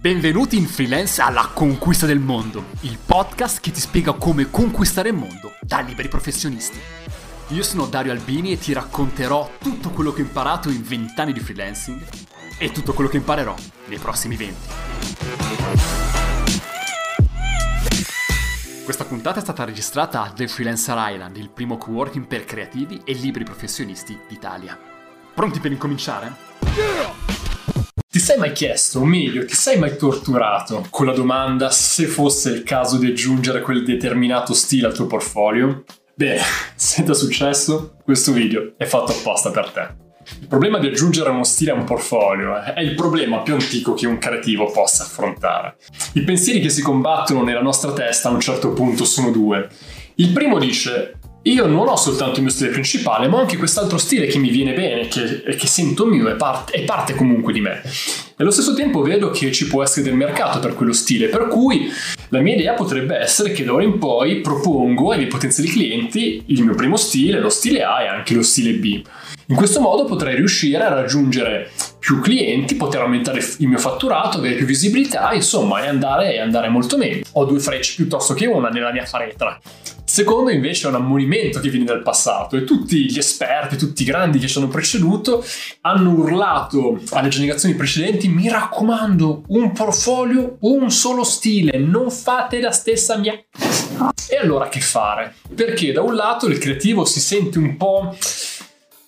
Benvenuti in Freelance alla conquista del mondo, il podcast che ti spiega come conquistare il mondo da liberi professionisti. Io sono Dario Albini e ti racconterò tutto quello che ho imparato in 20 anni di freelancing e tutto quello che imparerò nei prossimi 20. Questa puntata è stata registrata a The Freelancer Island, il primo co-working per creativi e liberi professionisti d'Italia. Pronti per incominciare? Yeah! Ti sei mai chiesto, o meglio, ti sei mai torturato con la domanda se fosse il caso di aggiungere quel determinato stile al tuo portfolio? Bene, se ti è successo, questo video è fatto apposta per te. Il problema di aggiungere uno stile a un portfolio eh, è il problema più antico che un creativo possa affrontare. I pensieri che si combattono nella nostra testa a un certo punto sono due. Il primo dice io non ho soltanto il mio stile principale, ma ho anche quest'altro stile che mi viene bene, che, che sento mio, è parte, parte comunque di me. Allo stesso tempo vedo che ci può essere del mercato per quello stile, per cui la mia idea potrebbe essere che da ora in poi propongo ai miei potenziali clienti il mio primo stile, lo stile A e anche lo stile B. In questo modo potrei riuscire a raggiungere più clienti, poter aumentare il mio fatturato, avere più visibilità, insomma, e andare, andare molto meglio. Ho due frecce piuttosto che una nella mia faretra. Secondo invece è un ammonimento che viene dal passato e tutti gli esperti, tutti i grandi che ci hanno preceduto hanno urlato alle generazioni precedenti mi raccomando un portfolio, un solo stile, non fate la stessa mia. E allora che fare? Perché da un lato il creativo si sente un po'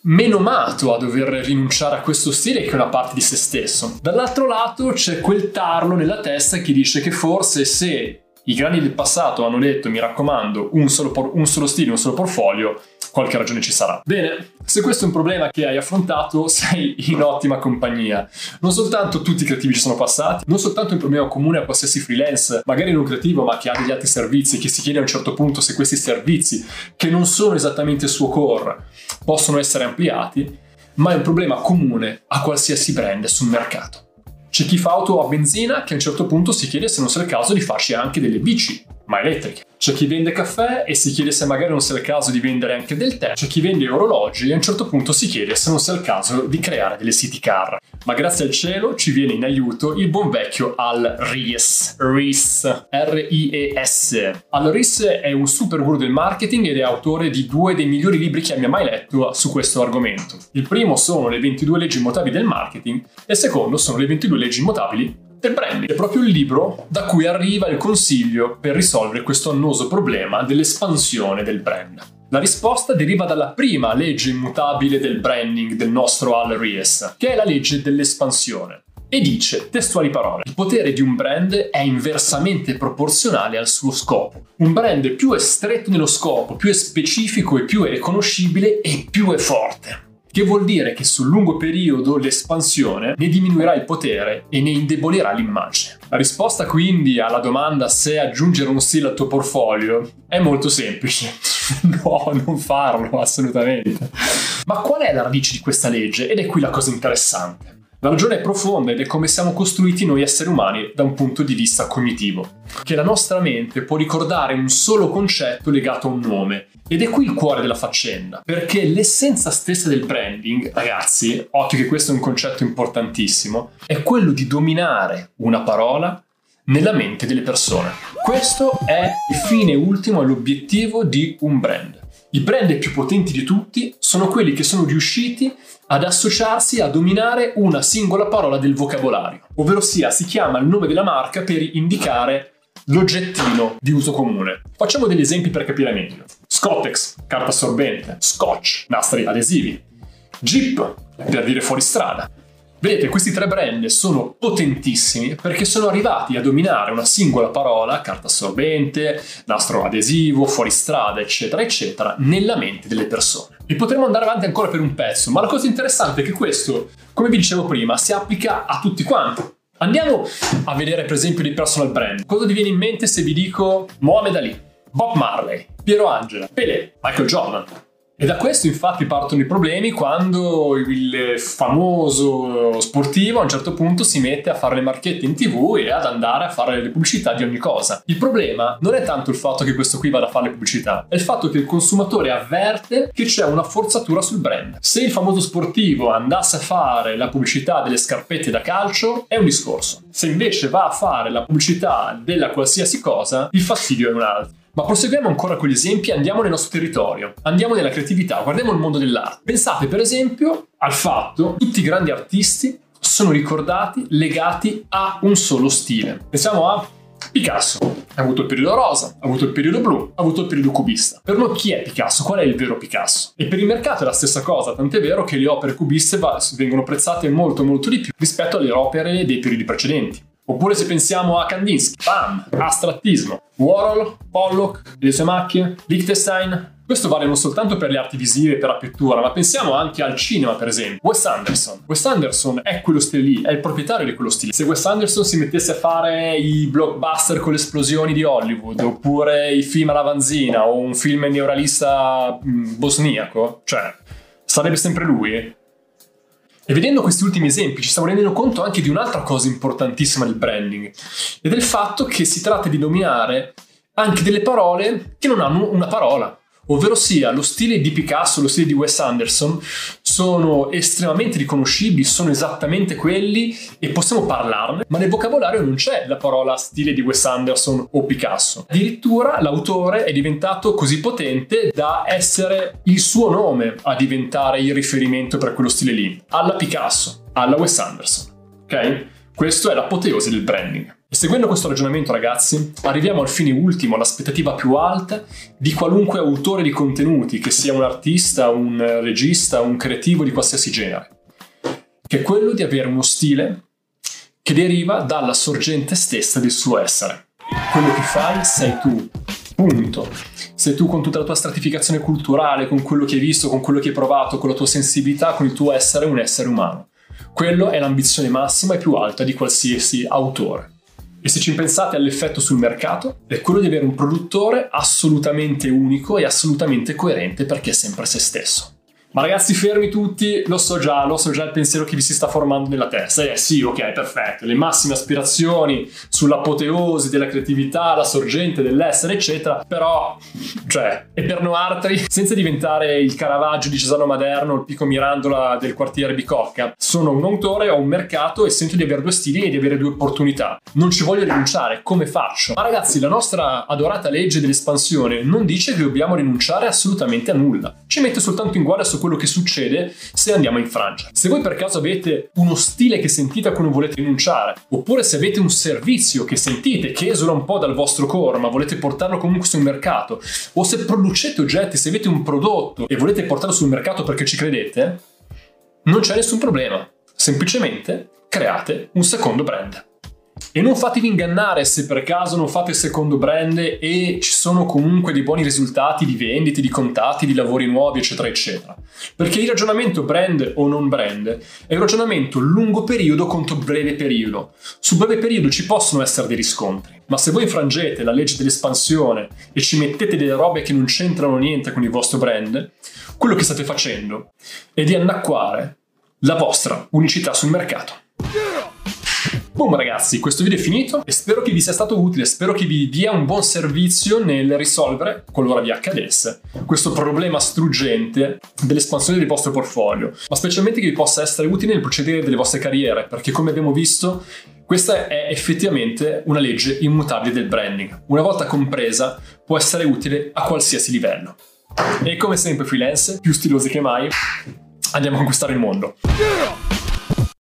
menomato a dover rinunciare a questo stile che una parte di se stesso. Dall'altro lato c'è quel tarlo nella testa che dice che forse se i grandi del passato hanno detto, mi raccomando, un solo, por- un solo stile, un solo portfolio, qualche ragione ci sarà. Bene, se questo è un problema che hai affrontato, sei in ottima compagnia. Non soltanto tutti i creativi ci sono passati, non soltanto un problema comune a qualsiasi freelance, magari non creativo, ma che ha degli altri servizi, che si chiede a un certo punto se questi servizi, che non sono esattamente il suo core, possono essere ampliati, ma è un problema comune a qualsiasi brand sul mercato. C'è chi fa auto a benzina che a un certo punto si chiede se non sia il caso di farci anche delle bici, ma elettriche. C'è chi vende caffè e si chiede se magari non sia il caso di vendere anche del tè. C'è chi vende orologi e a un certo punto si chiede se non sia il caso di creare delle city car. Ma grazie al cielo ci viene in aiuto il buon vecchio Al Ries. Ries. R-I-E-S. Al Ries è un super guru del marketing ed è autore di due dei migliori libri che abbia mai letto su questo argomento. Il primo sono le 22 leggi immutabili del marketing e il secondo sono le 22 leggi immutabili del branding. È proprio il libro da cui arriva il consiglio per risolvere questo annoso problema dell'espansione del brand. La risposta deriva dalla prima legge immutabile del branding del nostro Al Ries, che è la legge dell'espansione. E dice, testuali parole, il potere di un brand è inversamente proporzionale al suo scopo. Un brand più è stretto nello scopo, più è specifico e più è riconoscibile e più è forte che vuol dire che sul lungo periodo l'espansione ne diminuirà il potere e ne indebolirà l'immagine. La risposta quindi alla domanda se aggiungere un stile al tuo portfolio è molto semplice. no, non farlo, assolutamente. Ma qual è la radice di questa legge? Ed è qui la cosa interessante. La ragione è profonda ed è come siamo costruiti noi esseri umani da un punto di vista cognitivo. Che la nostra mente può ricordare un solo concetto legato a un nome. Ed è qui il cuore della faccenda, perché l'essenza stessa del branding, ragazzi, occhio che questo è un concetto importantissimo, è quello di dominare una parola nella mente delle persone. Questo è il fine ultimo e l'obiettivo di un brand. I brand più potenti di tutti sono quelli che sono riusciti ad associarsi a dominare una singola parola del vocabolario, ovvero sia si chiama il nome della marca per indicare l'oggettino di uso comune. Facciamo degli esempi per capire meglio. Scottex, carta assorbente, Scotch, nastri adesivi, Jeep, per dire fuoristrada, Vedete, questi tre brand sono potentissimi perché sono arrivati a dominare una singola parola, carta assorbente, nastro adesivo, fuoristrada, eccetera, eccetera, nella mente delle persone. E potremmo andare avanti ancora per un pezzo, ma la cosa interessante è che questo, come vi dicevo prima, si applica a tutti quanti. Andiamo a vedere per esempio dei personal brand. Cosa ti viene in mente se vi dico Mohamed Ali, Bob Marley, Piero Angela, Pelé, Michael Jordan? E da questo infatti partono i problemi quando il famoso sportivo a un certo punto si mette a fare le marchette in tv e ad andare a fare le pubblicità di ogni cosa. Il problema non è tanto il fatto che questo qui vada a fare le pubblicità, è il fatto che il consumatore avverte che c'è una forzatura sul brand. Se il famoso sportivo andasse a fare la pubblicità delle scarpette da calcio è un discorso. Se invece va a fare la pubblicità della qualsiasi cosa, il fastidio è un altro. Ma proseguiamo ancora con gli esempi, andiamo nel nostro territorio, andiamo nella creatività, guardiamo il mondo dell'arte. Pensate per esempio al fatto che tutti i grandi artisti sono ricordati legati a un solo stile. Pensiamo a Picasso. Ha avuto il periodo rosa, ha avuto il periodo blu, ha avuto il periodo cubista. Per noi chi è Picasso? Qual è il vero Picasso? E per il mercato è la stessa cosa, tant'è vero che le opere cubiste vengono prezzate molto molto di più rispetto alle opere dei periodi precedenti. Oppure se pensiamo a Kandinsky, bam, astrattismo, Warhol, Pollock, le sue macchie, Liechtenstein. Questo vale non soltanto per le arti visive e per la pittura, ma pensiamo anche al cinema, per esempio. Wes Anderson. Wes Anderson è quello stile lì, è il proprietario di quello stile. Se Wes Anderson si mettesse a fare i blockbuster con le esplosioni di Hollywood, oppure i film alla vanzina, o un film neuralista mm, bosniaco, cioè, sarebbe sempre lui? E vedendo questi ultimi esempi ci stiamo rendendo conto anche di un'altra cosa importantissima del branding, ed è il fatto che si tratta di dominare anche delle parole che non hanno una parola ovvero sia lo stile di Picasso, lo stile di Wes Anderson, sono estremamente riconoscibili, sono esattamente quelli e possiamo parlarne, ma nel vocabolario non c'è la parola stile di Wes Anderson o Picasso. Addirittura l'autore è diventato così potente da essere il suo nome a diventare il riferimento per quello stile lì, alla Picasso, alla Wes Anderson. Ok? Questo è l'apoteosi del branding. E seguendo questo ragionamento, ragazzi, arriviamo al fine ultimo, all'aspettativa più alta di qualunque autore di contenuti, che sia un artista, un regista, un creativo di qualsiasi genere, che è quello di avere uno stile che deriva dalla sorgente stessa del suo essere. Quello che fai sei tu, punto. Sei tu con tutta la tua stratificazione culturale, con quello che hai visto, con quello che hai provato, con la tua sensibilità, con il tuo essere un essere umano. Quello è l'ambizione massima e più alta di qualsiasi autore. E se ci pensate all'effetto sul mercato, è quello di avere un produttore assolutamente unico e assolutamente coerente perché è sempre se stesso. Ma ragazzi, fermi tutti, lo so già, lo so già il pensiero che vi si sta formando nella testa. Eh sì, ok, perfetto, le massime aspirazioni sull'apoteosi della creatività, la sorgente dell'essere, eccetera. Però, cioè, e per Noartri, senza diventare il Caravaggio di Cesano Maderno, il Pico Mirandola del quartiere Bicocca, sono un autore, ho un mercato e sento di avere due stili e di avere due opportunità. Non ci voglio rinunciare, come faccio? Ma ragazzi, la nostra adorata legge dell'espansione non dice che dobbiamo rinunciare assolutamente a nulla. Ci mette soltanto in guardia su quello che succede se andiamo in Francia. Se voi per caso avete uno stile che sentite a cui non volete rinunciare, oppure se avete un servizio che sentite che esula un po' dal vostro core, ma volete portarlo comunque sul mercato, o se producete oggetti, se avete un prodotto e volete portarlo sul mercato perché ci credete, non c'è nessun problema. Semplicemente create un secondo brand. E non fatevi ingannare se per caso non fate il secondo brand e ci sono comunque dei buoni risultati di vendite, di contatti, di lavori nuovi, eccetera, eccetera. Perché il ragionamento brand o non brand è un ragionamento lungo periodo contro breve periodo. Su breve periodo ci possono essere dei riscontri, ma se voi infrangete la legge dell'espansione e ci mettete delle robe che non c'entrano niente con il vostro brand, quello che state facendo è di annacquare la vostra unicità sul mercato. Boom ragazzi, questo video è finito e spero che vi sia stato utile, spero che vi dia un buon servizio nel risolvere, qualora vi accadesse, questo problema struggente dell'espansione del vostro portfolio, ma specialmente che vi possa essere utile nel procedere delle vostre carriere, perché come abbiamo visto questa è effettivamente una legge immutabile del branding. Una volta compresa può essere utile a qualsiasi livello. E come sempre freelance, più stilosi che mai, andiamo a conquistare il mondo. Yeah!